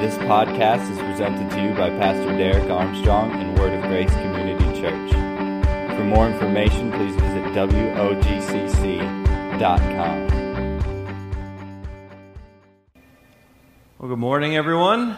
This podcast is presented to you by Pastor Derek Armstrong and Word of Grace Community Church. For more information, please visit WOGCC.com. Well, good morning, everyone.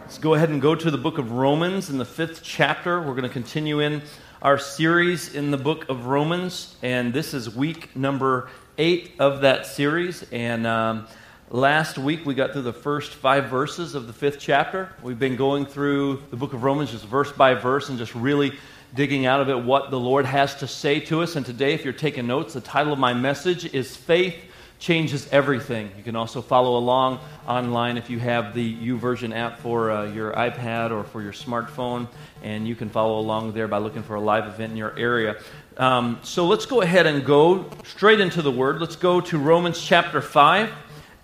Let's go ahead and go to the book of Romans in the fifth chapter. We're going to continue in our series in the book of Romans, and this is week number eight of that series. And um, Last week we got through the first five verses of the fifth chapter. We've been going through the book of Romans just verse by verse and just really digging out of it what the Lord has to say to us. And today, if you're taking notes, the title of my message is Faith Changes Everything. You can also follow along online if you have the YouVersion app for uh, your iPad or for your smartphone, and you can follow along there by looking for a live event in your area. Um, so let's go ahead and go straight into the Word. Let's go to Romans chapter 5.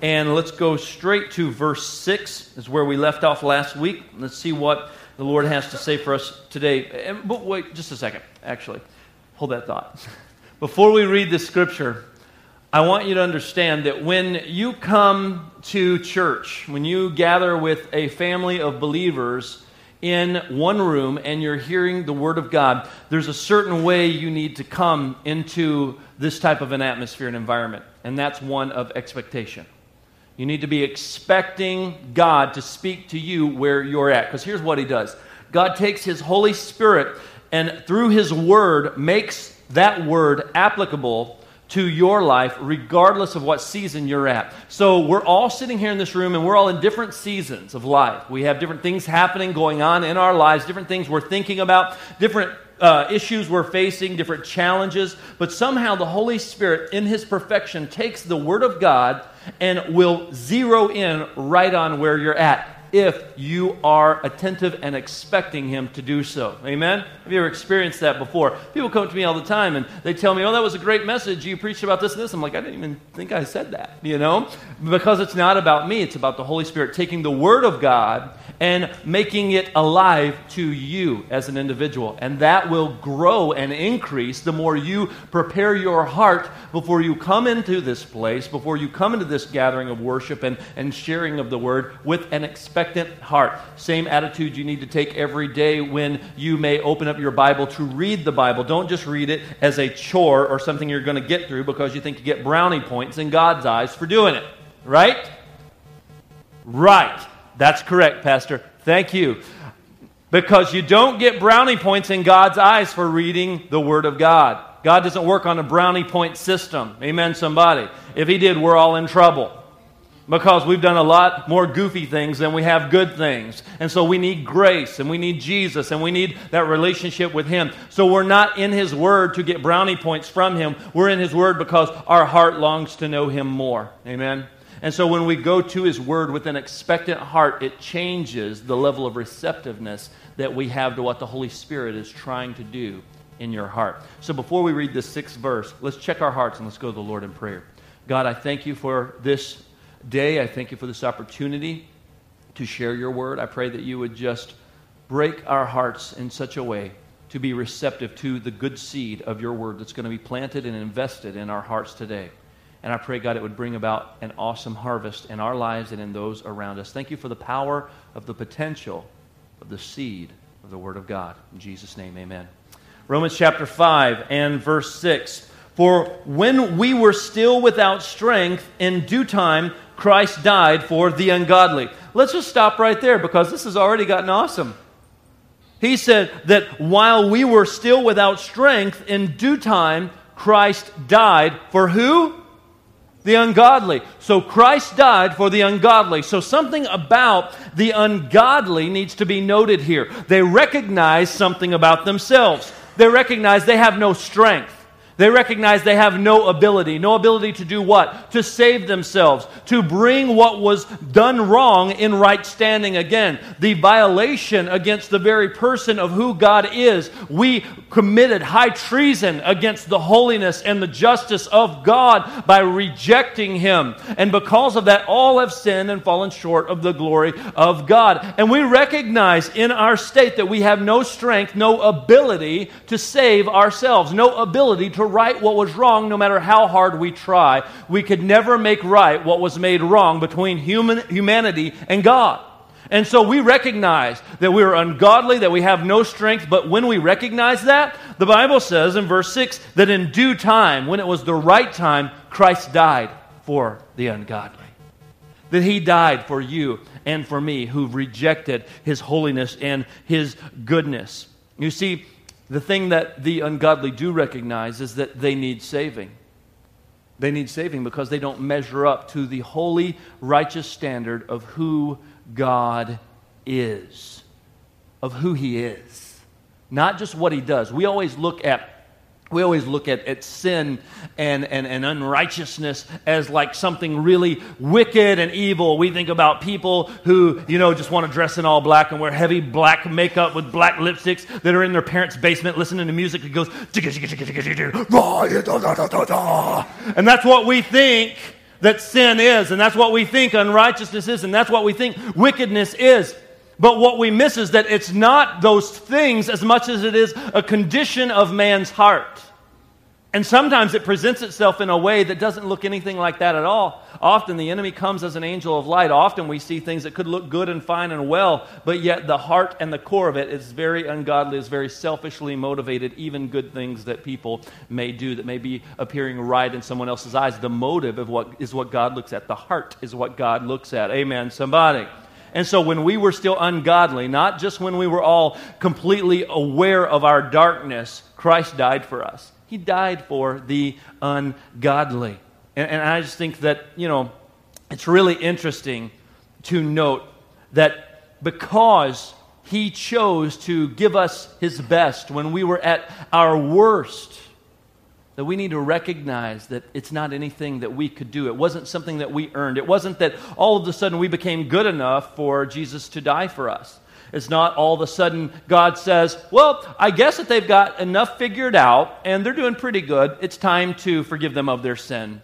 And let's go straight to verse 6, is where we left off last week. Let's see what the Lord has to say for us today. And, but wait just a second, actually. Hold that thought. Before we read the scripture, I want you to understand that when you come to church, when you gather with a family of believers in one room and you're hearing the Word of God, there's a certain way you need to come into this type of an atmosphere and environment, and that's one of expectation. You need to be expecting God to speak to you where you're at. Because here's what He does God takes His Holy Spirit and through His Word makes that Word applicable to your life, regardless of what season you're at. So, we're all sitting here in this room and we're all in different seasons of life. We have different things happening, going on in our lives, different things we're thinking about, different uh, issues we're facing, different challenges. But somehow the Holy Spirit, in His perfection, takes the Word of God and will zero in right on where you're at if you are attentive and expecting Him to do so. Amen? Have you ever experienced that before? People come to me all the time and they tell me, oh, that was a great message. You preached about this and this. I'm like, I didn't even think I said that, you know? Because it's not about me, it's about the Holy Spirit taking the Word of God and making it alive to you as an individual. And that will grow and increase the more you prepare your heart before you come into this place, before you come into this gathering of worship and, and sharing of the Word with an expectation expectant heart. Same attitude you need to take every day when you may open up your Bible to read the Bible. Don't just read it as a chore or something you're going to get through because you think you get brownie points in God's eyes for doing it. Right? Right. That's correct, Pastor. Thank you. Because you don't get brownie points in God's eyes for reading the Word of God. God doesn't work on a brownie point system. Amen, somebody. If He did, we're all in trouble because we've done a lot more goofy things than we have good things. And so we need grace and we need Jesus and we need that relationship with Him. So we're not in His Word to get brownie points from Him. We're in His Word because our heart longs to know Him more. Amen? And so when we go to His Word with an expectant heart, it changes the level of receptiveness that we have to what the Holy Spirit is trying to do in your heart. So before we read this sixth verse, let's check our hearts and let's go to the Lord in prayer. God, I thank you for this day. I thank you for this opportunity to share your word. I pray that you would just break our hearts in such a way to be receptive to the good seed of your word that's going to be planted and invested in our hearts today. And I pray, God, it would bring about an awesome harvest in our lives and in those around us. Thank you for the power of the potential of the seed of the Word of God. In Jesus' name, amen. Romans chapter 5 and verse 6. For when we were still without strength, in due time, Christ died for the ungodly. Let's just stop right there because this has already gotten awesome. He said that while we were still without strength, in due time, Christ died for who? The ungodly. So Christ died for the ungodly. So something about the ungodly needs to be noted here. They recognize something about themselves. They recognize they have no strength. They recognize they have no ability. No ability to do what? To save themselves, to bring what was done wrong in right standing again. The violation against the very person of who God is. We committed high treason against the holiness and the justice of God by rejecting Him. And because of that, all have sinned and fallen short of the glory of God. And we recognize in our state that we have no strength, no ability to save ourselves, no ability to right what was wrong no matter how hard we try. We could never make right what was made wrong between human, humanity and God. And so we recognize that we are ungodly, that we have no strength, but when we recognize that, the Bible says in verse 6 that in due time, when it was the right time, Christ died for the ungodly. That he died for you and for me who've rejected his holiness and his goodness. You see, the thing that the ungodly do recognize is that they need saving. They need saving because they don't measure up to the holy, righteous standard of who God is, of who He is, not just what He does. We always look at we always look at, at sin and, and, and unrighteousness as like something really wicked and evil. We think about people who, you know, just want to dress in all black and wear heavy black makeup with black lipsticks that are in their parents' basement listening to music that goes, and that's what we think that sin is, and that's what we think unrighteousness is, and that's what we think wickedness is. But what we miss is that it's not those things as much as it is a condition of man's heart. And sometimes it presents itself in a way that doesn't look anything like that at all. Often the enemy comes as an angel of light. Often we see things that could look good and fine and well, but yet the heart and the core of it is very ungodly, is very selfishly motivated, even good things that people may do that may be appearing right in someone else's eyes. The motive of what is what God looks at. The heart is what God looks at. Amen. Somebody. And so when we were still ungodly, not just when we were all completely aware of our darkness, Christ died for us. He died for the ungodly. And, and I just think that, you know, it's really interesting to note that because he chose to give us his best when we were at our worst, that we need to recognize that it's not anything that we could do. It wasn't something that we earned. It wasn't that all of a sudden we became good enough for Jesus to die for us. It's not all of a sudden God says, Well, I guess that they've got enough figured out and they're doing pretty good. It's time to forgive them of their sin.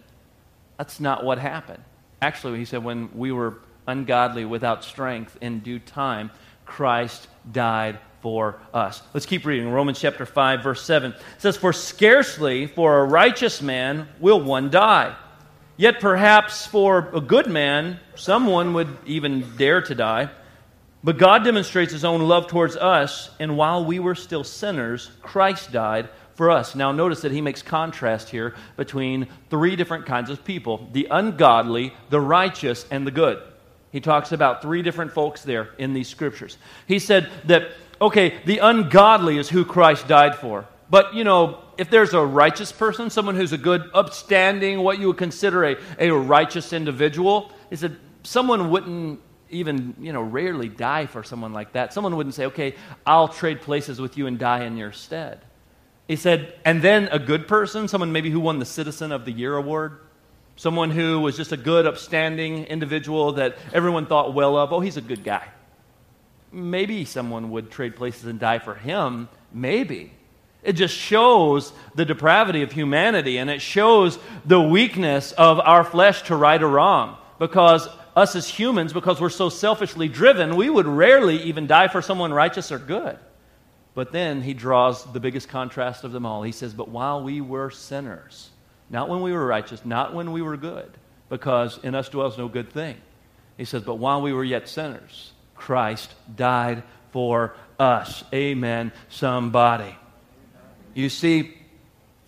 That's not what happened. Actually, he said, When we were ungodly without strength in due time, Christ died for us. Let's keep reading. Romans chapter 5, verse 7 it says, For scarcely for a righteous man will one die. Yet perhaps for a good man, someone would even dare to die. But God demonstrates his own love towards us, and while we were still sinners, Christ died for us. Now, notice that he makes contrast here between three different kinds of people the ungodly, the righteous, and the good. He talks about three different folks there in these scriptures. He said that okay, the ungodly is who Christ died for. But, you know, if there's a righteous person, someone who's a good, upstanding, what you would consider a, a righteous individual, he said someone wouldn't even, you know, rarely die for someone like that. Someone wouldn't say, okay, I'll trade places with you and die in your stead. He said, and then a good person, someone maybe who won the Citizen of the Year award, someone who was just a good, upstanding individual that everyone thought well of, oh, he's a good guy maybe someone would trade places and die for him. Maybe. It just shows the depravity of humanity and it shows the weakness of our flesh to right or wrong. Because us as humans, because we're so selfishly driven, we would rarely even die for someone righteous or good. But then he draws the biggest contrast of them all. He says, But while we were sinners, not when we were righteous, not when we were good, because in us dwells no good thing. He says, But while we were yet sinners, Christ died for us. Amen, somebody. You see,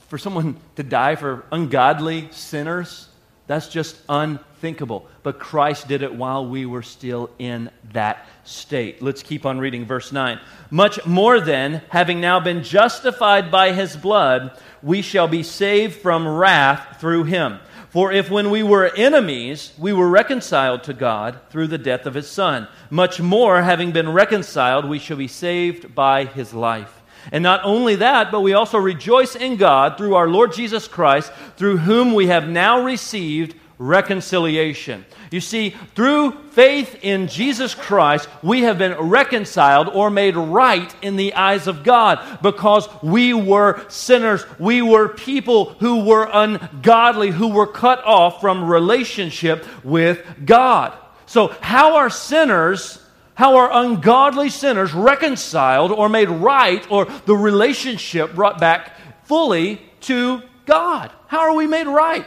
for someone to die for ungodly sinners, that's just unthinkable. But Christ did it while we were still in that state. Let's keep on reading verse 9. Much more then, having now been justified by his blood, we shall be saved from wrath through him. For if when we were enemies, we were reconciled to God through the death of his Son, much more, having been reconciled, we shall be saved by his life. And not only that, but we also rejoice in God through our Lord Jesus Christ, through whom we have now received reconciliation. You see, through faith in Jesus Christ, we have been reconciled or made right in the eyes of God because we were sinners. We were people who were ungodly, who were cut off from relationship with God. So, how are sinners? How are ungodly sinners reconciled or made right or the relationship brought back fully to God? How are we made right?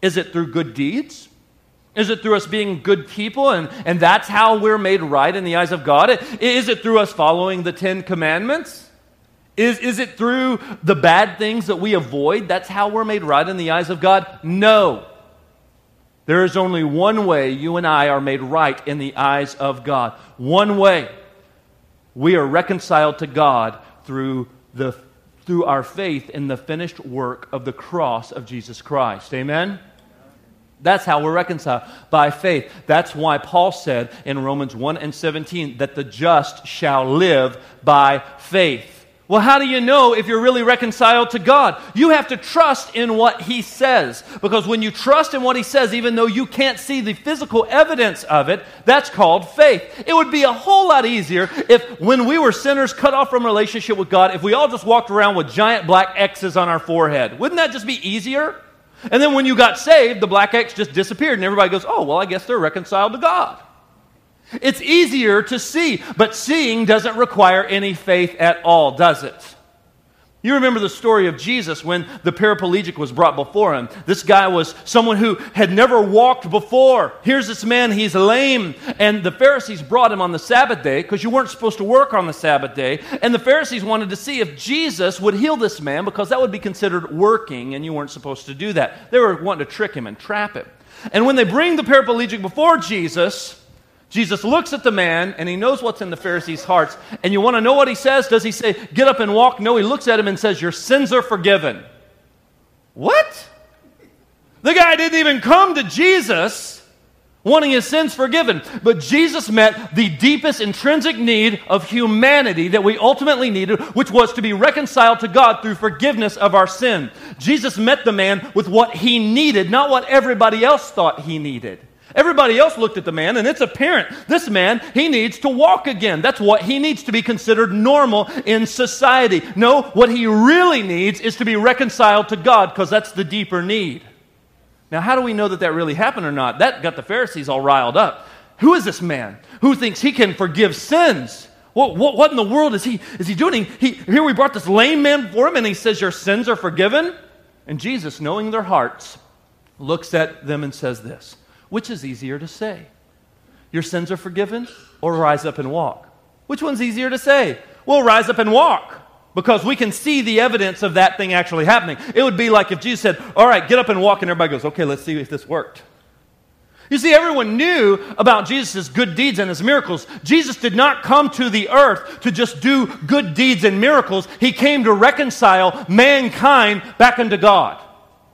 Is it through good deeds? Is it through us being good people and, and that's how we're made right in the eyes of God? Is it through us following the Ten Commandments? Is, is it through the bad things that we avoid? That's how we're made right in the eyes of God? No. There is only one way you and I are made right in the eyes of God. One way. We are reconciled to God through, the, through our faith in the finished work of the cross of Jesus Christ. Amen? That's how we're reconciled by faith. That's why Paul said in Romans 1 and 17 that the just shall live by faith. Well, how do you know if you're really reconciled to God? You have to trust in what He says. Because when you trust in what He says, even though you can't see the physical evidence of it, that's called faith. It would be a whole lot easier if, when we were sinners cut off from relationship with God, if we all just walked around with giant black X's on our forehead. Wouldn't that just be easier? And then when you got saved, the black X just disappeared, and everybody goes, oh, well, I guess they're reconciled to God. It's easier to see, but seeing doesn't require any faith at all, does it? You remember the story of Jesus when the paraplegic was brought before him. This guy was someone who had never walked before. Here's this man, he's lame. And the Pharisees brought him on the Sabbath day because you weren't supposed to work on the Sabbath day. And the Pharisees wanted to see if Jesus would heal this man because that would be considered working and you weren't supposed to do that. They were wanting to trick him and trap him. And when they bring the paraplegic before Jesus, Jesus looks at the man and he knows what's in the Pharisees' hearts. And you want to know what he says? Does he say, Get up and walk? No, he looks at him and says, Your sins are forgiven. What? The guy didn't even come to Jesus wanting his sins forgiven. But Jesus met the deepest intrinsic need of humanity that we ultimately needed, which was to be reconciled to God through forgiveness of our sin. Jesus met the man with what he needed, not what everybody else thought he needed. Everybody else looked at the man, and it's apparent this man, he needs to walk again. That's what he needs to be considered normal in society. No, what he really needs is to be reconciled to God because that's the deeper need. Now, how do we know that that really happened or not? That got the Pharisees all riled up. Who is this man who thinks he can forgive sins? What, what, what in the world is he, is he doing? He, here we brought this lame man for him, and he says, Your sins are forgiven. And Jesus, knowing their hearts, looks at them and says this which is easier to say? Your sins are forgiven or rise up and walk? Which one's easier to say? Well, rise up and walk because we can see the evidence of that thing actually happening. It would be like if Jesus said, All right, get up and walk, and everybody goes, Okay, let's see if this worked. You see, everyone knew about Jesus' good deeds and his miracles. Jesus did not come to the earth to just do good deeds and miracles, he came to reconcile mankind back unto God.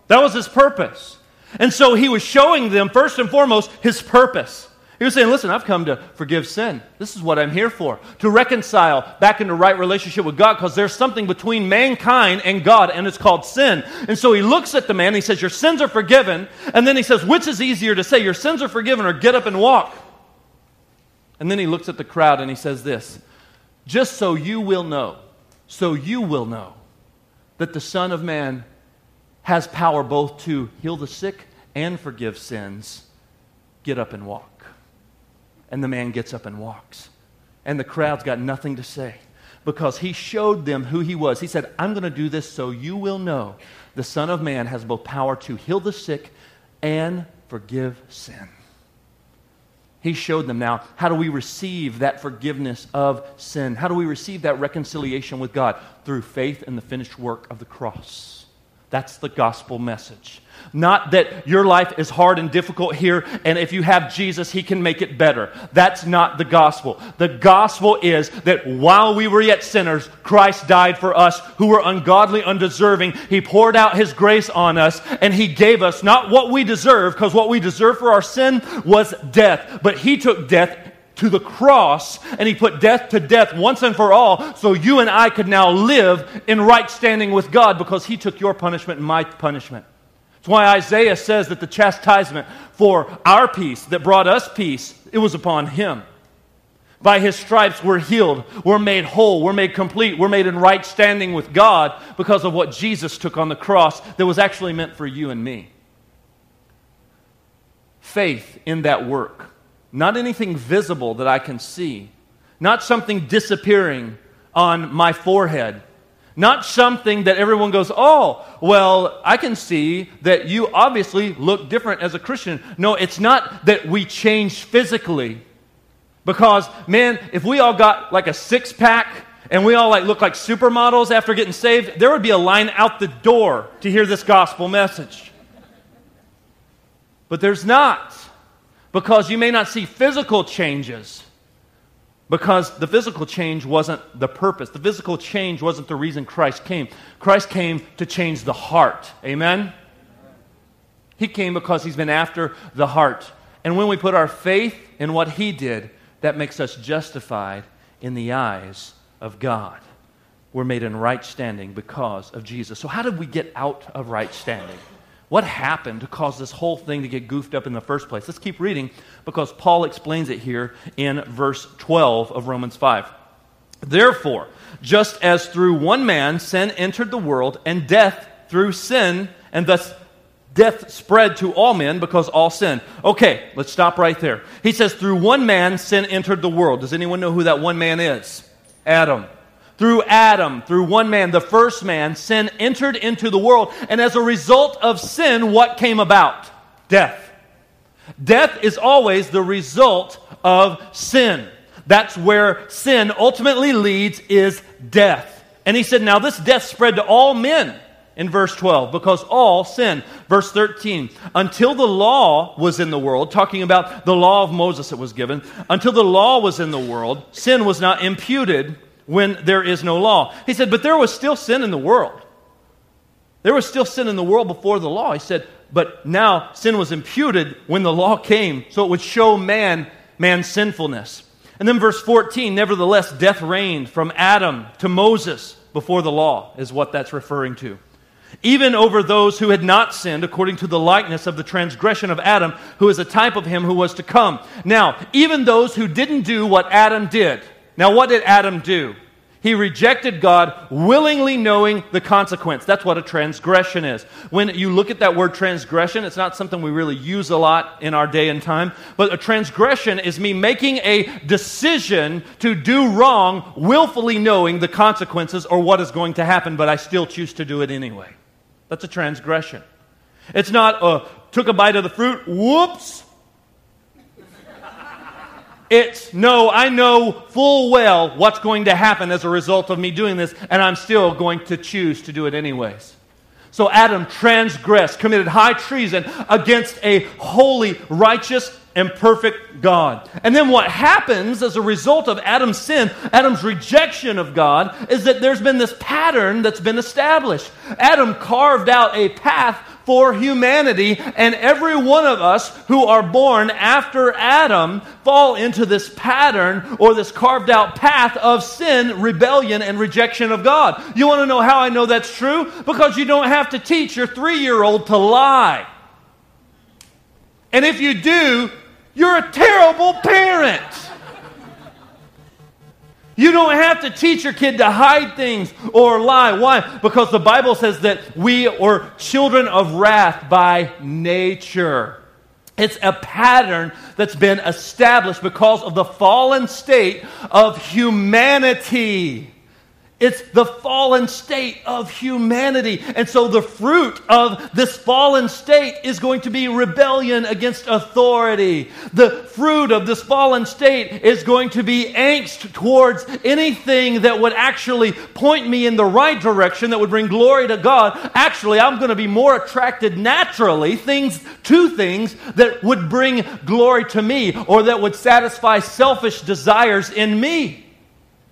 That was his purpose. And so he was showing them, first and foremost, his purpose. He was saying, Listen, I've come to forgive sin. This is what I'm here for. To reconcile back into right relationship with God because there's something between mankind and God, and it's called sin. And so he looks at the man he says, Your sins are forgiven. And then he says, Which is easier to say, Your sins are forgiven or get up and walk? And then he looks at the crowd and he says, This, just so you will know, so you will know that the Son of Man has power both to heal the sick and forgive sins, get up and walk. And the man gets up and walks. And the crowd's got nothing to say because he showed them who he was. He said, I'm going to do this so you will know the Son of Man has both power to heal the sick and forgive sin. He showed them now how do we receive that forgiveness of sin? How do we receive that reconciliation with God? Through faith in the finished work of the cross. That's the gospel message. Not that your life is hard and difficult here, and if you have Jesus, he can make it better. That's not the gospel. The gospel is that while we were yet sinners, Christ died for us who were ungodly, undeserving. He poured out his grace on us, and he gave us not what we deserve, because what we deserve for our sin was death, but he took death to the cross and he put death to death once and for all so you and I could now live in right standing with God because he took your punishment and my punishment. That's why Isaiah says that the chastisement for our peace that brought us peace, it was upon him. By his stripes we're healed, we're made whole, we're made complete, we're made in right standing with God because of what Jesus took on the cross that was actually meant for you and me. Faith in that work not anything visible that I can see, not something disappearing on my forehead, Not something that everyone goes, oh, well, I can see that you obviously look different as a Christian. No, it's not that we change physically. Because, man, if we all got like a six pack and we all like look like supermodels after getting saved, there would be a line out the door to hear this gospel message. But there's not. Because you may not see physical changes because the physical change wasn't the purpose. The physical change wasn't the reason Christ came. Christ came to change the heart. Amen? He came because he's been after the heart. And when we put our faith in what he did, that makes us justified in the eyes of God. We're made in right standing because of Jesus. So, how did we get out of right standing? What happened to cause this whole thing to get goofed up in the first place? Let's keep reading because Paul explains it here in verse 12 of Romans 5. Therefore, just as through one man sin entered the world, and death through sin, and thus death spread to all men because all sin. Okay, let's stop right there. He says, through one man sin entered the world. Does anyone know who that one man is? Adam. Through Adam, through one man, the first man, sin entered into the world. And as a result of sin, what came about? Death. Death is always the result of sin. That's where sin ultimately leads is death. And he said, Now this death spread to all men in verse 12 because all sin. Verse 13, until the law was in the world, talking about the law of Moses that was given, until the law was in the world, sin was not imputed when there is no law. He said, but there was still sin in the world. There was still sin in the world before the law. He said, but now sin was imputed when the law came, so it would show man man's sinfulness. And then verse 14, nevertheless, death reigned from Adam to Moses before the law, is what that's referring to. Even over those who had not sinned, according to the likeness of the transgression of Adam, who is a type of him who was to come. Now, even those who didn't do what Adam did, now, what did Adam do? He rejected God, willingly knowing the consequence. That's what a transgression is. When you look at that word transgression, it's not something we really use a lot in our day and time, but a transgression is me making a decision to do wrong, willfully knowing the consequences or what is going to happen, but I still choose to do it anyway. That's a transgression. It's not a took a bite of the fruit, whoops, it's no, I know full well what's going to happen as a result of me doing this, and I'm still going to choose to do it anyways. So Adam transgressed, committed high treason against a holy, righteous, and perfect God. And then what happens as a result of Adam's sin, Adam's rejection of God, is that there's been this pattern that's been established. Adam carved out a path for humanity, and every one of us who are born after Adam fall into this pattern or this carved out path of sin, rebellion, and rejection of God. You want to know how I know that's true? Because you don't have to teach your three year old to lie. And if you do, you're a terrible parent. You don't have to teach your kid to hide things or lie. Why? Because the Bible says that we are children of wrath by nature. It's a pattern that's been established because of the fallen state of humanity. It's the fallen state of humanity. And so the fruit of this fallen state is going to be rebellion against authority. The fruit of this fallen state is going to be angst towards anything that would actually point me in the right direction that would bring glory to God. Actually, I'm going to be more attracted naturally things to things that would bring glory to me or that would satisfy selfish desires in me.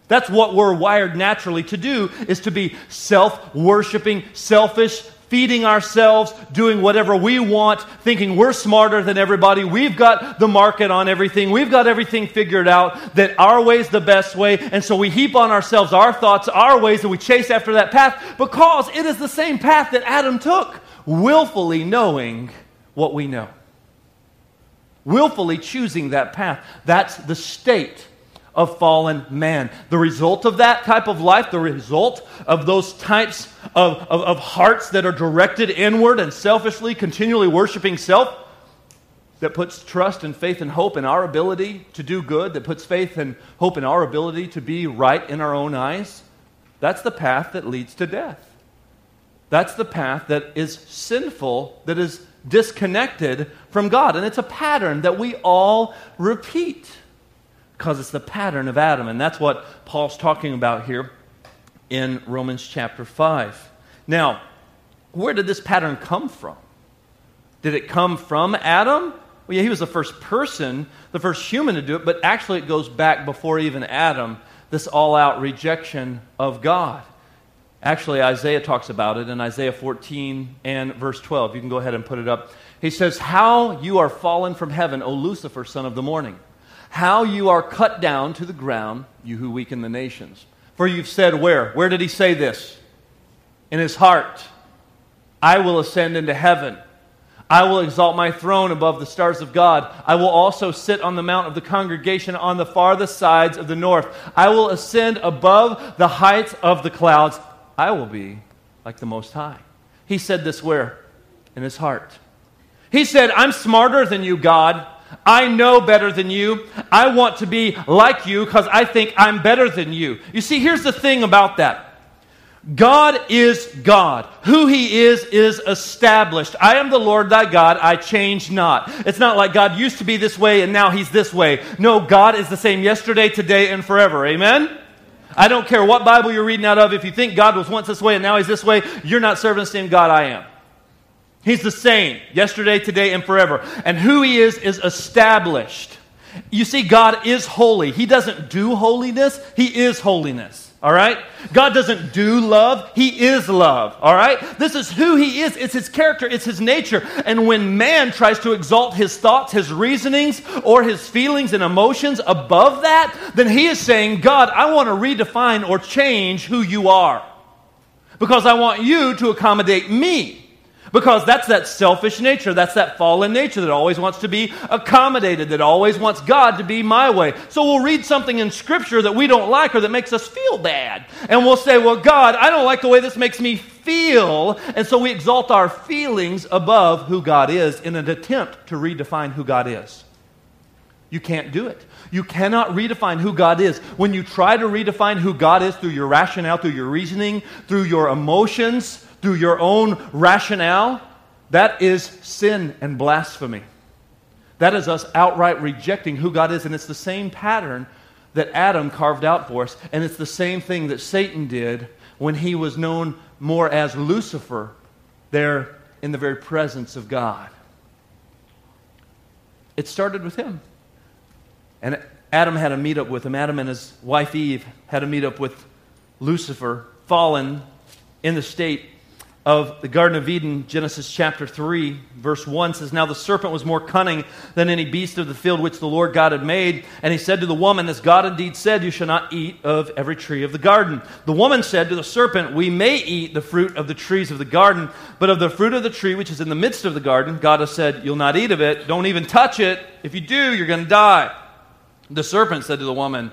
That's what we're wired naturally to do is to be self-worshiping, selfish, feeding ourselves, doing whatever we want, thinking we're smarter than everybody. We've got the market on everything. We've got everything figured out that our way is the best way. And so we heap on ourselves our thoughts, our ways, and we chase after that path because it is the same path that Adam took, willfully knowing what we know. Willfully choosing that path. That's the state of fallen man. The result of that type of life, the result of those types of, of, of, hearts that are directed inward and selfishly, continually worshiping self, that puts trust and faith and hope in our ability to do good, that puts faith and hope in our ability to be right in our own eyes, That's the path that leads to death. That's the path that is sinful, that is disconnected from God. And it's a pattern that we all repeat because it's the pattern of Adam. And that's what Paul's talking about here in Romans chapter 5. Now, where did this pattern come from? Did it come from Adam? Well, yeah, he was the first person, the first human to do it, but actually it goes back before even Adam, this all out rejection of God. Actually, Isaiah talks about it in Isaiah 14 and verse 12. You can go ahead and put it up. He says, How you are fallen from heaven, O Lucifer, son of the morning. How you are cut down to the ground, you who weaken the nations. For you've said, Where? Where did he say this? In his heart. I will ascend into heaven. I will exalt my throne above the stars of God. I will also sit on the mount of the congregation on the farthest sides of the north. I will ascend above the heights of the clouds. I will be like the Most High. He said this where? In his heart. He said, I'm smarter than you, God. I know better than you. I want to be like you because I think I'm better than you. You see, here's the thing about that God is God. Who He is, is established. I am the Lord thy God, I change not. It's not like God used to be this way and now He's this way. No, God is the same yesterday, today, and forever. Amen? I don't care what Bible you're reading out of. If you think God was once this way and now He's this way, you're not serving the same God I am. He's the same yesterday, today, and forever. And who He is, is established. You see, God is holy. He doesn't do holiness, He is holiness all right? God doesn't do love, He is love, all right? This is who He is, it's His character, it's His nature. And when man tries to exalt his thoughts, his reasonings, or his feelings and emotions above that, then he is saying, God, I want to redefine or change who you are because I want you to accommodate me. Because that's that selfish nature, that's that fallen nature that always wants to be accommodated, that always wants God to be my way. So we'll read something in Scripture that we don't like or that makes us feel bad. And we'll say, Well, God, I don't like the way this makes me feel. And so we exalt our feelings above who God is in an attempt to redefine who God is. You can't do it. You cannot redefine who God is. When you try to redefine who God is through your rationale, through your reasoning, through your emotions, through your own rationale, that is sin and blasphemy. That is us outright rejecting who God is. And it's the same pattern that Adam carved out for us. And it's the same thing that Satan did when he was known more as Lucifer there in the very presence of God. It started with him. And Adam had a meetup with him. Adam and his wife Eve had a meetup with Lucifer, fallen in the state of the Garden of Eden, Genesis chapter 3, verse 1 says, Now the serpent was more cunning than any beast of the field which the Lord God had made. And he said to the woman, As God indeed said, You shall not eat of every tree of the garden. The woman said to the serpent, We may eat the fruit of the trees of the garden, but of the fruit of the tree which is in the midst of the garden, God has said, You'll not eat of it. Don't even touch it. If you do, you're going to die. The serpent said to the woman,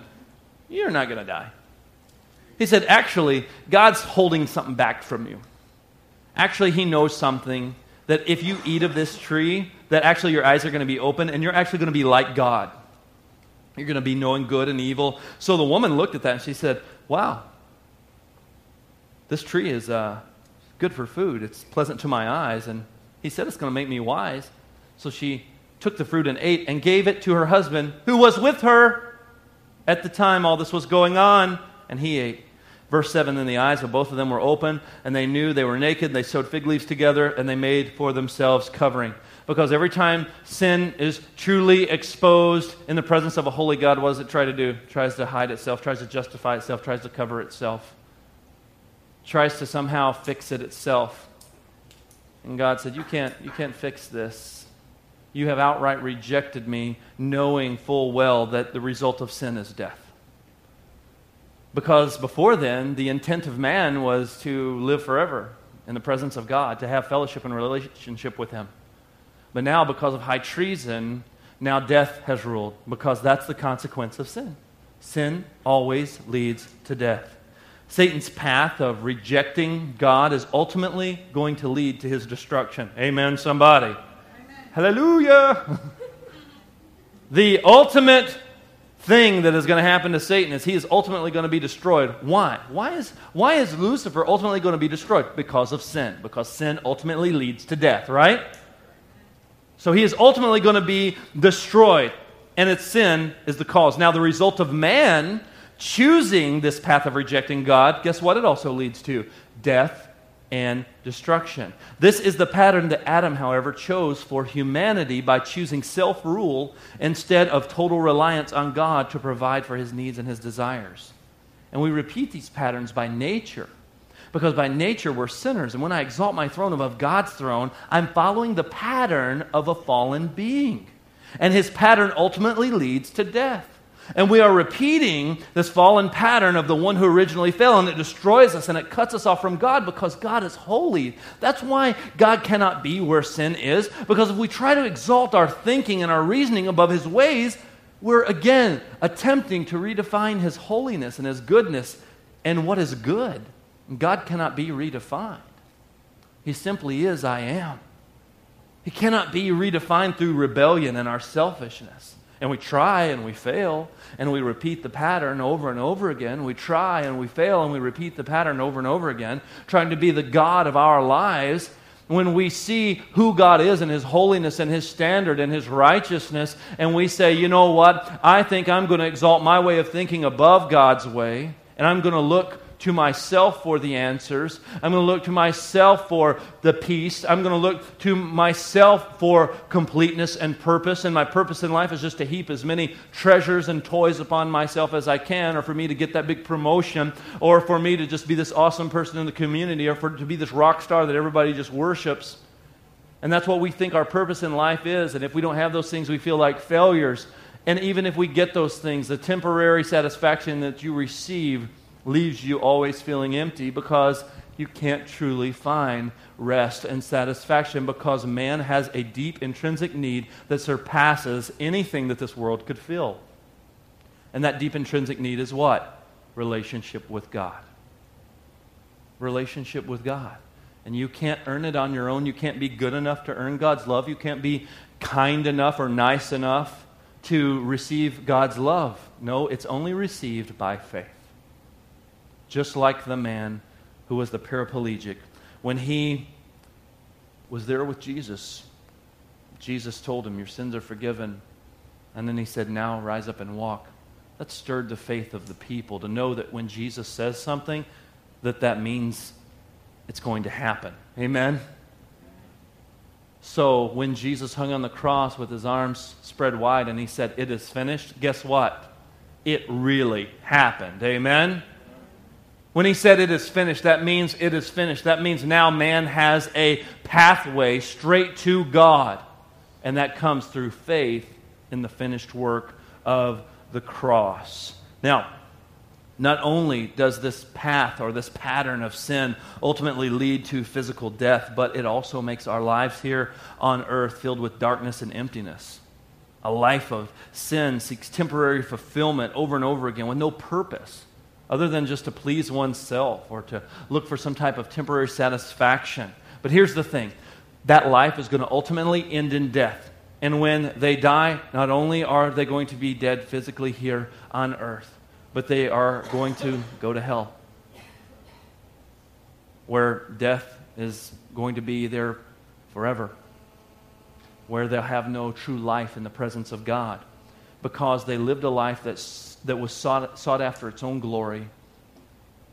You're not going to die. He said, Actually, God's holding something back from you. Actually, he knows something that if you eat of this tree, that actually your eyes are going to be open and you're actually going to be like God. You're going to be knowing good and evil. So the woman looked at that and she said, Wow, this tree is uh, good for food. It's pleasant to my eyes. And he said it's going to make me wise. So she took the fruit and ate and gave it to her husband, who was with her at the time all this was going on, and he ate. Verse 7 Then the eyes of both of them were open, and they knew they were naked. They sewed fig leaves together, and they made for themselves covering. Because every time sin is truly exposed in the presence of a holy God, what does it try to do? It tries to hide itself, tries to justify itself, tries to cover itself, tries to somehow fix it itself. And God said, You can't, you can't fix this. You have outright rejected me, knowing full well that the result of sin is death. Because before then, the intent of man was to live forever in the presence of God, to have fellowship and relationship with Him. But now, because of high treason, now death has ruled, because that's the consequence of sin. Sin always leads to death. Satan's path of rejecting God is ultimately going to lead to his destruction. Amen, somebody. Amen. Hallelujah. the ultimate thing that is going to happen to Satan is he is ultimately going to be destroyed. Why? Why is, why is Lucifer ultimately going to be destroyed? Because of sin. Because sin ultimately leads to death, right? So he is ultimately going to be destroyed, and its sin is the cause. Now, the result of man choosing this path of rejecting God, guess what it also leads to? Death and destruction. This is the pattern that Adam, however, chose for humanity by choosing self rule instead of total reliance on God to provide for his needs and his desires. And we repeat these patterns by nature. Because by nature we're sinners. And when I exalt my throne above God's throne, I'm following the pattern of a fallen being. And his pattern ultimately leads to death. And we are repeating this fallen pattern of the one who originally fell, and it destroys us and it cuts us off from God because God is holy. That's why God cannot be where sin is, because if we try to exalt our thinking and our reasoning above His ways, we're again attempting to redefine His holiness and His goodness and what is good. God cannot be redefined. He simply is I am. He cannot be redefined through rebellion and our selfishness. And we try and we fail, and we repeat the pattern over and over again. We try and we fail, and we repeat the pattern over and over again, trying to be the God of our lives. When we see who God is and His holiness and His standard and His righteousness, and we say, you know what, I think I'm going to exalt my way of thinking above God's way, and I'm going to look to myself for the answers. I'm going to look to myself for the peace. I'm going to look to myself for completeness and purpose. And my purpose in life is just to heap as many treasures and toys upon myself as I can, or for me to get that big promotion, or for me to just be this awesome person in the community, or for to be this rock star that everybody just worships. And that's what we think our purpose in life is. And if we don't have those things, we feel like failures. And even if we get those things, the temporary satisfaction that you receive leaves you always feeling empty because you can't truly find rest and satisfaction because man has a deep intrinsic need that surpasses anything that this world could fill. And that deep intrinsic need is what? Relationship with God. Relationship with God. And you can't earn it on your own. You can't be good enough to earn God's love. You can't be kind enough or nice enough to receive God's love. No, it's only received by faith just like the man who was the paraplegic. When he was there with Jesus, Jesus told him, Your sins are forgiven. And then he said, Now rise up and walk. That stirred the faith of the people to know that when Jesus says something, that that means it's going to happen. Amen? So when Jesus hung on the cross with his arms spread wide and he said, It is finished, guess what? It really happened. Amen? When he said it is finished, that means it is finished. That means now man has a pathway straight to God. And that comes through faith in the finished work of the cross. Now, not only does this path or this pattern of sin ultimately lead to physical death, but it also makes our lives here on earth filled with darkness and emptiness. A life of sin seeks temporary fulfillment over and over again with no purpose other than just to please oneself or to look for some type of temporary satisfaction. But here's the thing that life is going to ultimately end in death. And when they die, not only are they going to be dead physically here on earth, but they are going to go to hell, where death is going to be there forever, where they'll have no true life in the presence of God because they lived a life that's that was sought, sought after its own glory,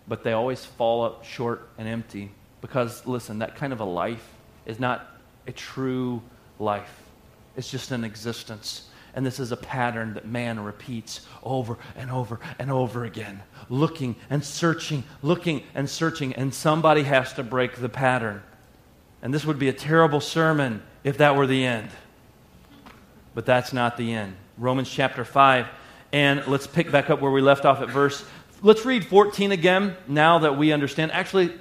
but they always fall up short and empty. Because, listen, that kind of a life is not a true life, it's just an existence. And this is a pattern that man repeats over and over and over again, looking and searching, looking and searching, and somebody has to break the pattern. And this would be a terrible sermon if that were the end. But that's not the end. Romans chapter 5 and let's pick back up where we left off at verse. Let's read 14 again now that we understand. Actually,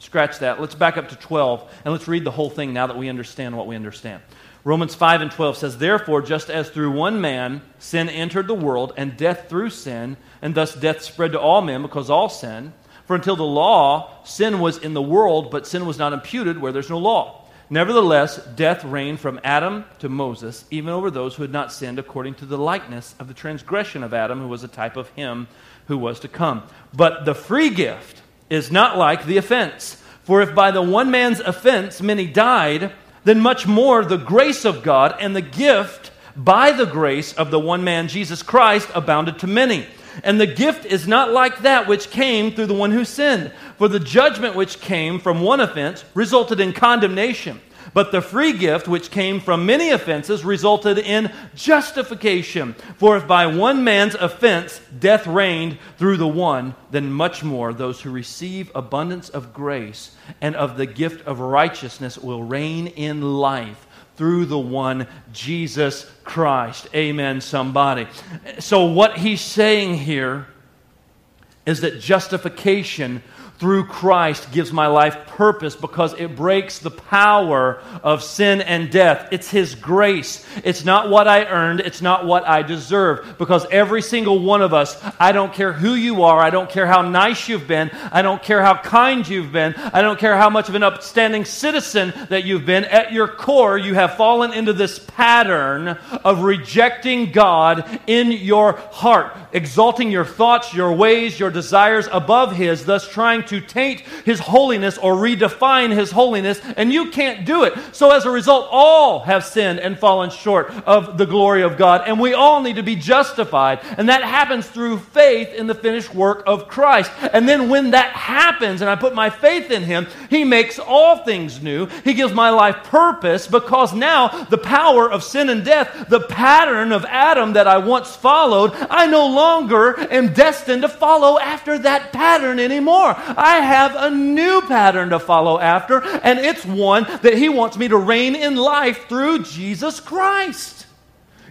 scratch that. Let's back up to 12 and let's read the whole thing now that we understand what we understand. Romans 5 and 12 says, Therefore, just as through one man sin entered the world, and death through sin, and thus death spread to all men because all sin. For until the law, sin was in the world, but sin was not imputed where there's no law. Nevertheless, death reigned from Adam to Moses, even over those who had not sinned according to the likeness of the transgression of Adam, who was a type of him who was to come. But the free gift is not like the offense. For if by the one man's offense many died, then much more the grace of God and the gift by the grace of the one man, Jesus Christ, abounded to many. And the gift is not like that which came through the one who sinned. For the judgment which came from one offense resulted in condemnation. But the free gift which came from many offenses resulted in justification. For if by one man's offense death reigned through the one, then much more those who receive abundance of grace and of the gift of righteousness will reign in life through the one Jesus Christ. Amen, somebody. So, what he's saying here is that justification through Christ gives my life purpose because it breaks the power of sin and death. It's His grace. It's not what I earned, it's not what I deserve. Because every single one of us, I don't care who you are, I don't care how nice you've been, I don't care how kind you've been, I don't care how much of an upstanding citizen that you've been, at your core, you have fallen into this pattern of rejecting God in your heart, exalting your thoughts, your ways, your desires above His, thus trying to taint His holiness or redefine His holiness, and you can't do it. So as a result, all have sinned and fallen short of the glory of God, and we all need to be justified. And that happens through faith in the finished work of Christ. And then when that happens, and I put my faith in Him, He makes all things new. He gives my life purpose because now the power of sin and death, the pattern of Adam that I once followed, I no longer am destined to follow after that pattern anymore. I have a new pattern to follow after, and it's one that He wants me to reign in life through Jesus Christ.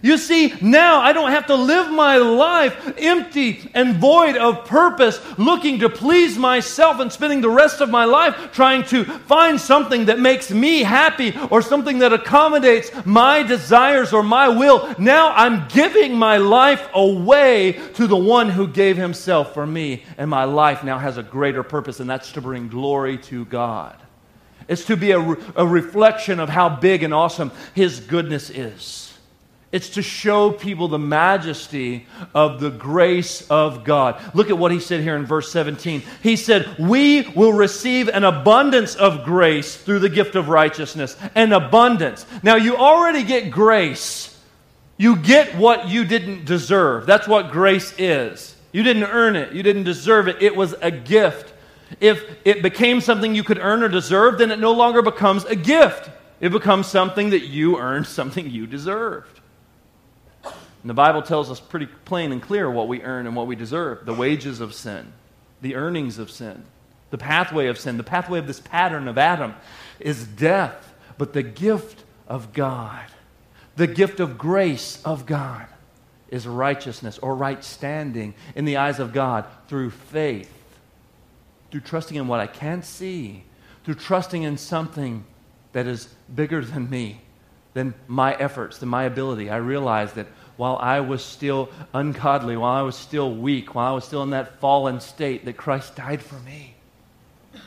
You see, now I don't have to live my life empty and void of purpose, looking to please myself and spending the rest of my life trying to find something that makes me happy or something that accommodates my desires or my will. Now I'm giving my life away to the one who gave himself for me, and my life now has a greater purpose, and that's to bring glory to God. It's to be a, a reflection of how big and awesome His goodness is. It's to show people the majesty of the grace of God. Look at what he said here in verse 17. He said, We will receive an abundance of grace through the gift of righteousness. An abundance. Now, you already get grace. You get what you didn't deserve. That's what grace is. You didn't earn it, you didn't deserve it. It was a gift. If it became something you could earn or deserve, then it no longer becomes a gift. It becomes something that you earned, something you deserved. And the Bible tells us pretty plain and clear what we earn and what we deserve the wages of sin, the earnings of sin, the pathway of sin, the pathway of this pattern of Adam is death. But the gift of God, the gift of grace of God, is righteousness or right standing in the eyes of God through faith, through trusting in what I can't see, through trusting in something that is bigger than me, than my efforts, than my ability. I realize that while I was still ungodly, while I was still weak, while I was still in that fallen state, that Christ died for me.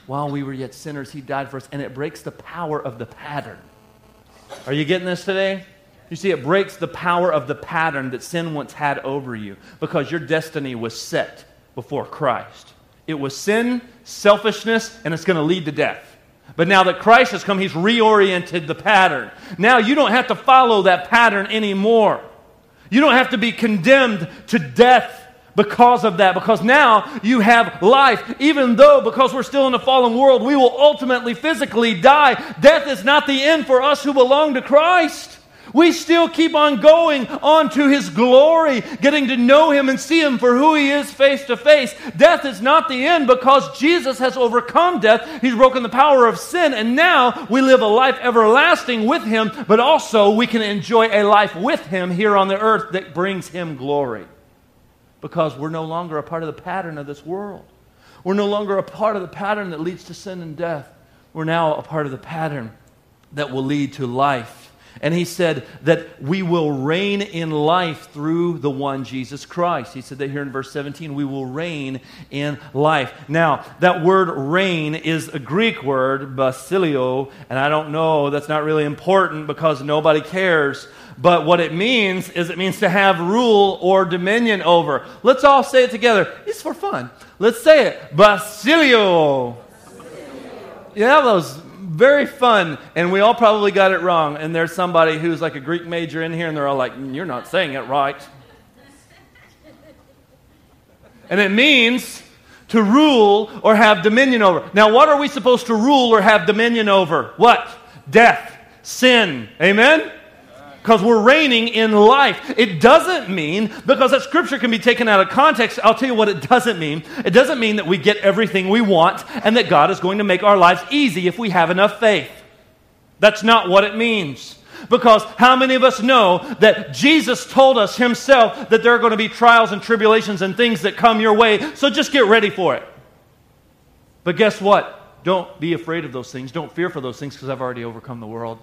While we were yet sinners, He died for us, and it breaks the power of the pattern. Are you getting this today? You see, it breaks the power of the pattern that sin once had over you because your destiny was set before Christ. It was sin, selfishness, and it's going to lead to death. But now that Christ has come, He's reoriented the pattern. Now you don't have to follow that pattern anymore. You don't have to be condemned to death because of that, because now you have life. Even though, because we're still in a fallen world, we will ultimately physically die. Death is not the end for us who belong to Christ. We still keep on going on to His glory, getting to know Him and see Him for who He is face to face. Death is not the end because Jesus has overcome death. He's broken the power of sin, and now we live a life everlasting with Him, but also we can enjoy a life with Him here on the earth that brings Him glory. Because we're no longer a part of the pattern of this world. We're no longer a part of the pattern that leads to sin and death. We're now a part of the pattern that will lead to life And he said that we will reign in life through the one Jesus Christ. He said that here in verse 17, we will reign in life. Now, that word reign is a Greek word, basilio, and I don't know, that's not really important because nobody cares. But what it means is it means to have rule or dominion over. Let's all say it together. It's for fun. Let's say it. Basilio. Yeah, that was very fun, and we all probably got it wrong. And there's somebody who's like a Greek major in here, and they're all like, mm, You're not saying it right. And it means to rule or have dominion over. Now, what are we supposed to rule or have dominion over? What? Death, sin. Amen? Because we're reigning in life. It doesn't mean, because that scripture can be taken out of context, I'll tell you what it doesn't mean. It doesn't mean that we get everything we want and that God is going to make our lives easy if we have enough faith. That's not what it means. Because how many of us know that Jesus told us himself that there are going to be trials and tribulations and things that come your way, so just get ready for it. But guess what? Don't be afraid of those things. Don't fear for those things because I've already overcome the world.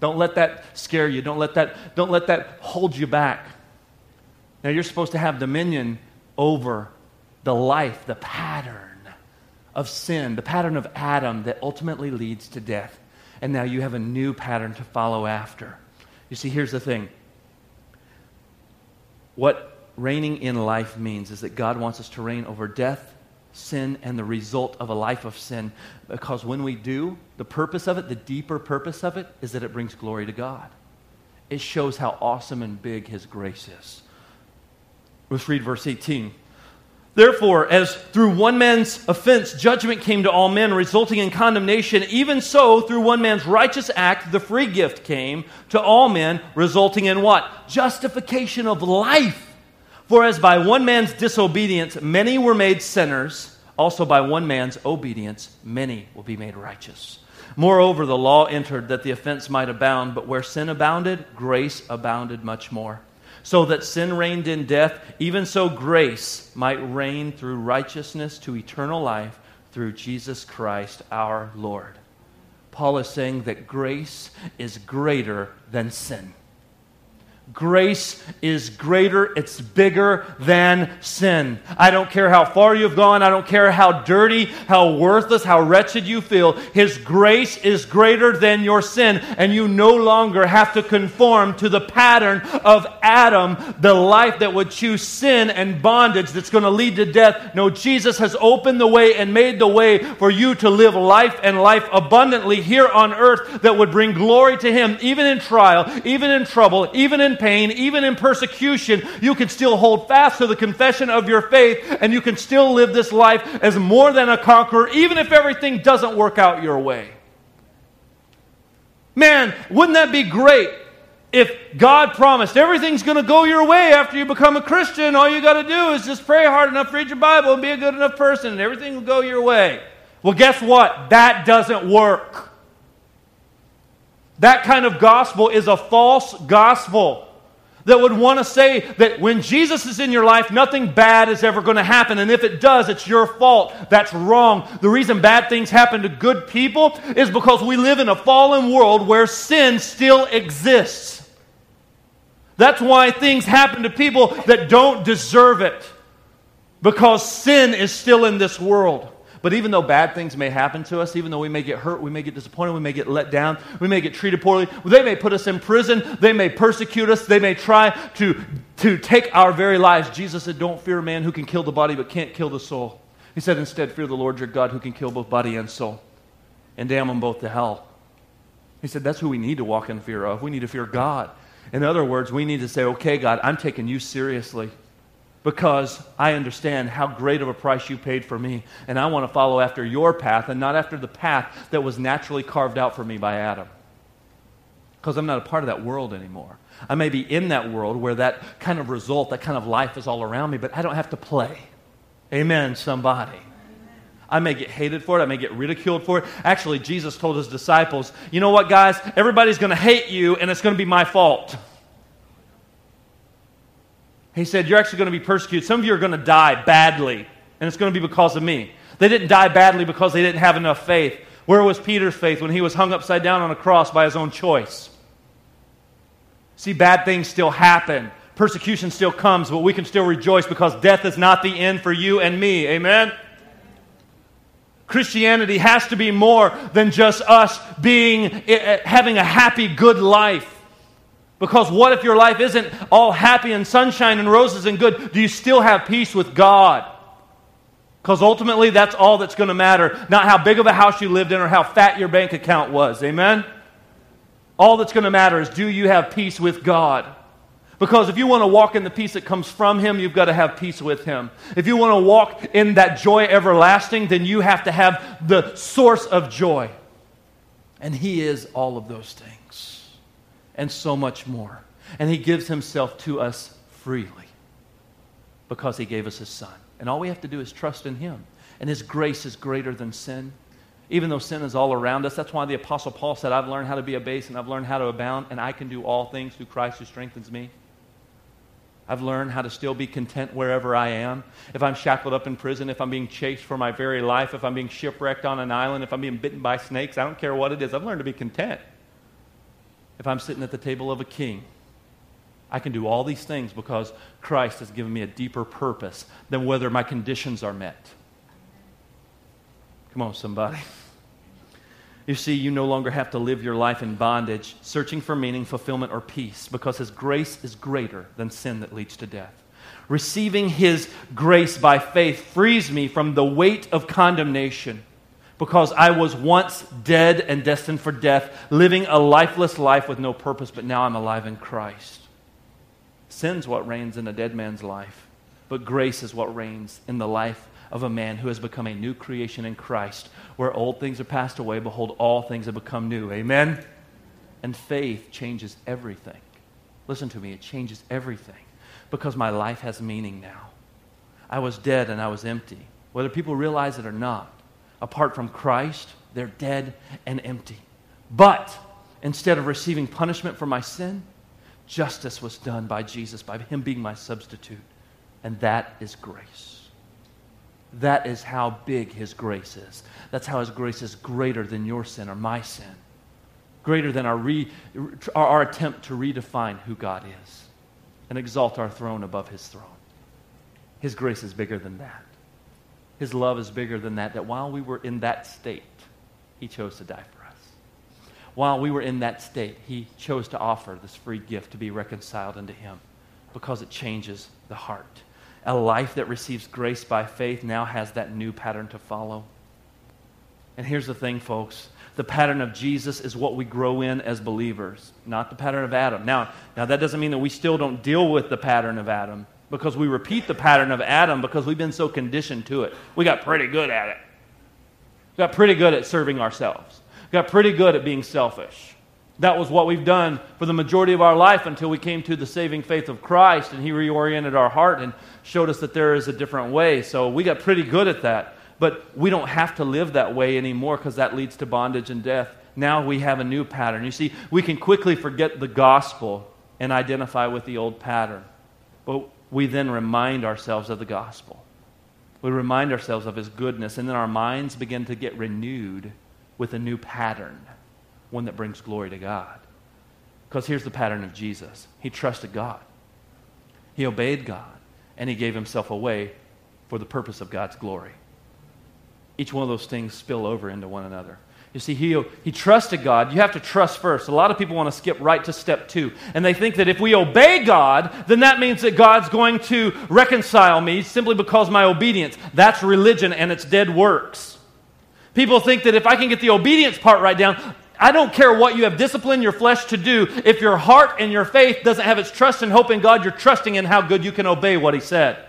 Don't let that scare you. Don't let that, don't let that hold you back. Now, you're supposed to have dominion over the life, the pattern of sin, the pattern of Adam that ultimately leads to death. And now you have a new pattern to follow after. You see, here's the thing what reigning in life means is that God wants us to reign over death, sin and the result of a life of sin. Because when we do, the purpose of it, the deeper purpose of it, is that it brings glory to God. It shows how awesome and big His grace is. Let's read verse 18. Therefore, as through one man's offense judgment came to all men, resulting in condemnation, even so through one man's righteous act the free gift came to all men, resulting in what? Justification of life for as by one man's disobedience many were made sinners, also by one man's obedience many will be made righteous. Moreover, the law entered that the offense might abound, but where sin abounded, grace abounded much more. So that sin reigned in death, even so grace might reign through righteousness to eternal life through Jesus Christ our Lord. Paul is saying that grace is greater than sin. Grace is greater, it's bigger than sin. I don't care how far you've gone, I don't care how dirty, how worthless, how wretched you feel. His grace is greater than your sin, and you no longer have to conform to the pattern of Adam, the life that would choose sin and bondage that's going to lead to death. No, Jesus has opened the way and made the way for you to live life and life abundantly here on earth that would bring glory to Him, even in trial, even in trouble, even in pain, even in persecution, you can still hold fast to the confession of your faith and you can still live this life as more than a conqueror, even if everything doesn't work out your way. Man, wouldn't that be great if God promised everything's going to go your way after you become a Christian? All you got to do is just pray hard enough, read your Bible, and be a good enough person, and everything will go your way. Well, guess what? That doesn't work. That kind of gospel is a false gospel that would want to say that when Jesus is in your life, nothing bad is ever going to happen. And if it does, it's your fault. That's wrong. The reason bad things happen to good people is because we live in a fallen world where sin still exists. That's why things happen to people that don't deserve it. Because sin is still in this world. But even though bad things may happen to us, even though we may get hurt, we may get disappointed, we may get let down, we may get treated poorly, they may put us in prison, they may persecute us, they may try to, to take our very lives. Jesus said, Don't fear a man who can kill the body but can't kill the soul. He said, Instead, fear the Lord your God who can kill both body and soul and damn them both to hell. He said, That's who we need to walk in fear of. We need to fear God. In other words, we need to say, Okay, God, I'm taking you seriously because I understand how great of a price you paid for me, and I want to follow after your path and not after the path that was naturally carved out for me by Adam. Because I'm not a part of that world anymore. I may be in that world where that kind of result, that kind of life is all around me, but I don't have to play. Amen, somebody. I may get hated for it. I may get ridiculed for it. Actually, Jesus told his disciples, you know what, guys? Everybody's going to hate you, and it's going to be my fault. He said, You're actually going to be persecuted. Some of you are going to die badly, and it's going to be because of me. They didn't die badly because they didn't have enough faith. Where was Peter's faith when he was hung upside down on a cross by his own choice? See, bad things still happen. Persecution still comes, but we can still rejoice because death is not the end for you and me. Amen? Christianity has to be more than just us being eh, eh, having a happy good life. Because what if your life isn't all happy and sunshine and roses and good? Do you still have peace with God? Because ultimately, that's all that's going to matter. Not how big of a house you lived in or how fat your bank account was. Amen? All that's going to matter is do you have peace with God? Because if you want to walk in the peace that comes from Him, you've got to have peace with Him. If you want to walk in that joy everlasting, then you have to have the source of joy. And He is all of those things and so much more. And He gives Himself to us freely because He gave us His Son. And all we have to do is trust in Him. And His grace is greater than sin. Even though sin is all around us, that's why the Apostle Paul said, I've learned how to be a base and I've learned how to abound, and I can do all things through Christ who strengthens me. I've learned how to still be content wherever I am. If I'm shackled up in prison, if I'm being chased for my very life, if I'm being shipwrecked on an island, if I'm being bitten by snakes, I don't care what it is. I've learned to be content. If I'm sitting at the table of a king, I can do all these things because Christ has given me a deeper purpose than whether my conditions are met. Come on, somebody. You see, you no longer have to live your life in bondage, searching for meaning, fulfillment, or peace, because His grace is greater than sin that leads to death. Receiving His grace by faith frees me from the weight of condemnation, because I was once dead and destined for death, living a lifeless life with no purpose, but now I'm alive in Christ. Sin's what reigns in a dead man's life, but grace is what reigns in the life of a man who has become a new creation in Christ, where old things are passed away, behold, all things have become new. Amen? And faith changes everything. Listen to me, it changes everything because my life has meaning now. I was dead and I was empty. Whether people realize it or not, apart from Christ, they're dead and empty. But instead of receiving punishment for my sin, justice was done by Jesus, by Him being my substitute. And that is grace. That is how big His grace is. That's how His grace is greater than your sin or my sin, greater than our, re, our, attempt to redefine who God is and exalt our throne above His throne. His grace is bigger than that. His love is bigger than that, that while we were in that state, He chose to die for us. While we were in that state, He chose to offer this free gift to be reconciled unto Him because it changes the heart a life that receives grace by faith now has that new pattern to follow. And here's the thing, folks the pattern of Jesus is what we grow in as believers, not the pattern of Adam. Now, now that doesn't mean that we still don't deal with the pattern of Adam because we repeat the pattern of Adam because we've been so conditioned to it. We got pretty good at it. We got pretty good at serving ourselves. We got pretty good at being selfish. That was what we've done for the majority of our life until we came to the saving faith of Christ and He reoriented our heart and showed us that there is a different way. So we got pretty good at that. But we don't have to live that way anymore because that leads to bondage and death. Now we have a new pattern. You see, we can quickly forget the gospel and identify with the old pattern. But we then remind ourselves of the gospel. We remind ourselves of His goodness, and then our minds begin to get renewed with a new pattern one that brings glory to God. Because here's the pattern of Jesus He trusted God, He obeyed God, and He gave Himself away for the purpose of God's glory. Each one of those things spill over into one another. You see, he, he trusted God. You have to trust first. A lot of people want to skip right to step two. And they think that if we obey God, then that means that God's going to reconcile me simply because my obedience. That's religion and it's dead works. People think that if I can get the obedience part right down, I don't care what you have disciplined your flesh to do. If your heart and your faith doesn't have its trust and hope in God, you're trusting in how good you can obey what He said.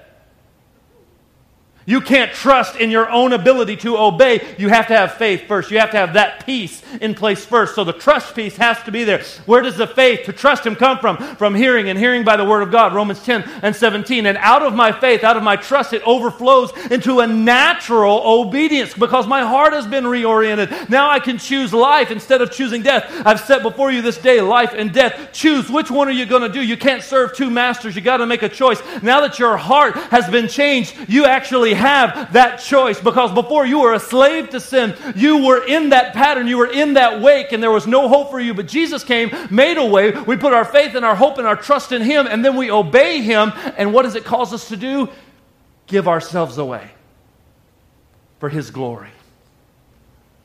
You can't trust in your own ability to obey. You have to have faith first. You have to have that peace in place first. So the trust piece has to be there. Where does the faith to trust Him come from? From hearing and hearing by the Word of God. Romans 10 and 17. And out of my faith, out of my trust, it overflows into a natural obedience because my heart has been reoriented. Now I can choose life instead of choosing death. I've set before you this day life and death. Choose which one are you going to do? You can't serve two masters. You got to make a choice. Now that your heart has been changed, you actually have that choice because before you were a slave to sin, you were in that pattern, you were in that wake, and there was no hope for you. But Jesus came, made a way. We put our faith and our hope and our trust in Him, and then we obey Him. And what does it cause us to do? Give ourselves away for His glory.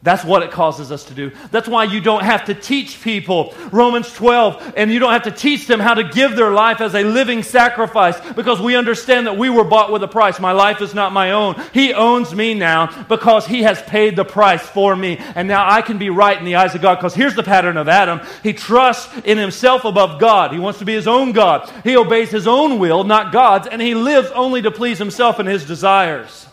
That's what it causes us to do. That's why you don't have to teach people Romans 12, and you don't have to teach them how to give their life as a living sacrifice because we understand that we were bought with a price. My life is not my own. He owns me now because He has paid the price for me. And now I can be right in the eyes of God because here's the pattern of Adam he trusts in himself above God. He wants to be his own God. He obeys his own will, not God's, and he lives only to please himself and his desires.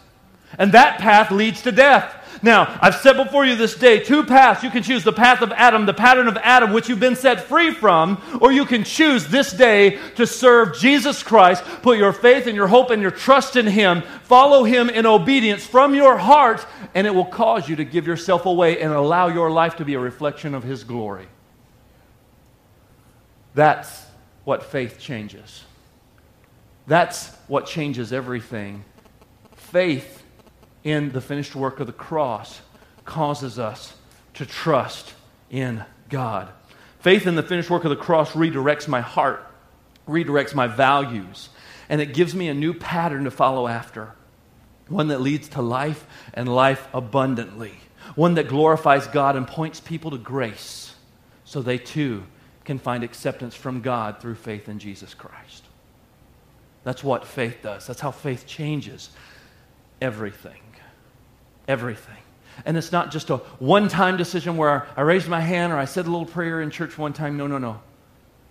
And that path leads to death. Now, I've set before you this day two paths. You can choose the path of Adam, the pattern of Adam, which you've been set free from, or you can choose this day to serve Jesus Christ. Put your faith and your hope and your trust in Him. Follow Him in obedience from your heart, and it will cause you to give yourself away and allow your life to be a reflection of His glory. That's what faith changes. That's what changes everything. Faith in the finished work of the cross causes us to trust in God. Faith in the finished work of the cross redirects my heart, redirects my values, and it gives me a new pattern to follow after. One that leads to life and life abundantly. One that glorifies God and points people to grace so they too can find acceptance from God through faith in Jesus Christ. That's what faith does. That's how faith changes everything everything. And it's not just a one time decision where I raised my hand or I said a little prayer in church one time. No, no, no.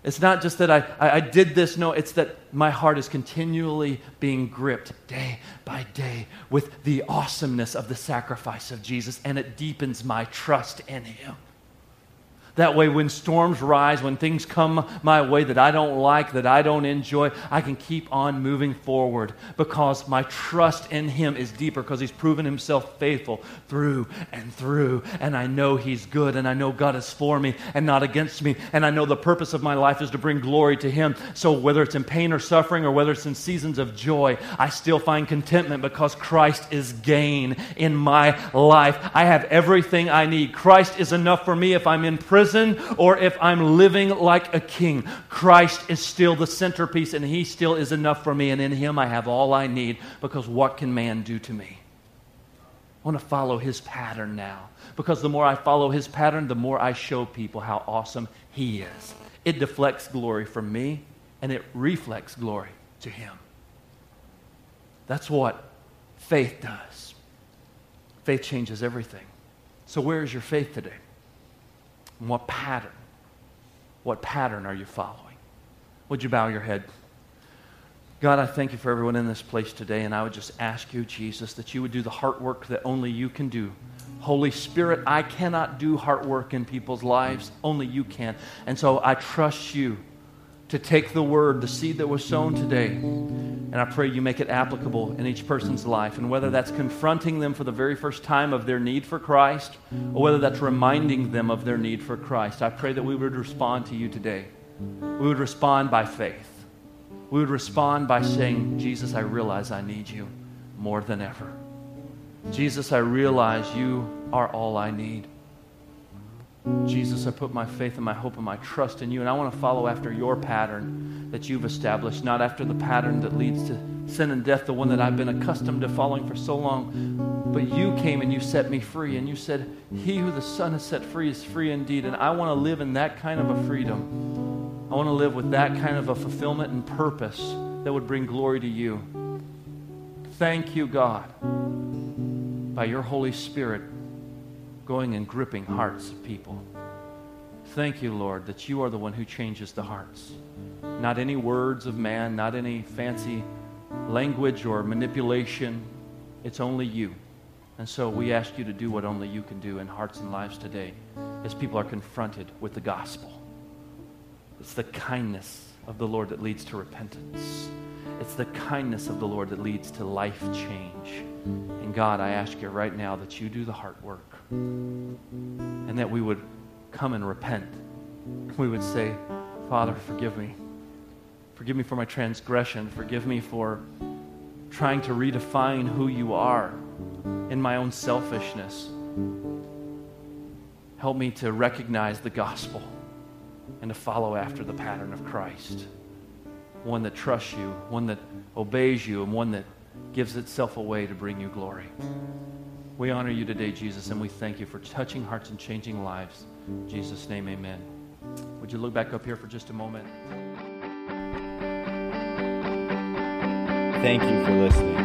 It's not just that I, I, I, did this. No, it's that my heart is continually being gripped day by day with the awesomeness of the sacrifice of Jesus, and it deepens my trust in Him. That way, when storms rise, when things come my way that I don't like, that I don't enjoy, I can keep on moving forward because my trust in Him is deeper because He's proven Himself faithful through and through. And I know He's good, and I know God is for me and not against me. And I know the purpose of my life is to bring glory to Him. So whether it's in pain or suffering, or whether it's in seasons of joy, I still find contentment because Christ is gain in my life. I have everything I need. Christ is enough for me if I'm in prison prison or if I'm living like a king. Christ is still the centerpiece and he still is enough for me. And in him I have all I need because what can man do to me? I want to follow his pattern now because the more I follow his pattern, the more I show people how awesome he is. It deflects glory from me and it reflects glory to him. That's what faith does. Faith changes everything. So, where is your faith today? And what pattern? What pattern are you following? Would you bow your head? God, I thank you for everyone in this place today, and I would just ask you, Jesus, that you would do the heart work that only you can do. Holy Spirit, I cannot do heart work in people's lives, only you can. And so I trust you to take the word, the seed that was sown today, and I pray you make it applicable in each person's life. And whether that's confronting them for the very first time of their need for Christ, or whether that's reminding them of their need for Christ, I pray that we would respond to you today. We would respond by faith. We would respond by saying, Jesus, I realize I need you more than ever. Jesus, I realize you are all I need. Jesus, I put my faith and my hope and my trust in you, and I want to follow after your pattern that you've established, not after the pattern that leads to sin and death, the one that I've been accustomed to following for so long. But you came and you set me free, and you said, He who the Son has set free is free indeed. And I want to live in that kind of a freedom. I want to live with that kind of a fulfillment and purpose that would bring glory to you. Thank you, God, by your Holy Spirit going and gripping hearts of people. Thank you, Lord, that you are the one who changes the hearts. Not any words of man, not any fancy language or manipulation. It's only you. And so we ask you to do what only you can do in hearts and lives today as people are confronted with the gospel. It's the kindness of the Lord that leads to repentance. It's the kindness of the Lord that leads to life change. And God, I ask you right now that you do the heart work and that we would come and repent. We would say, Father, forgive me. Forgive me for my transgression. Forgive me for trying to redefine who you are in my own selfishness. Help me to recognize the gospel and to follow after the pattern of Christ. One that trusts you, one that obeys you, and one that gives itself away to bring you glory. We honor you today, Jesus, and we thank you for touching hearts and changing lives. In Jesus' name, amen. Would you look back up here for just a moment? Thank you for listening.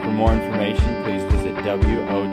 For more information, please visit WOGCC.com.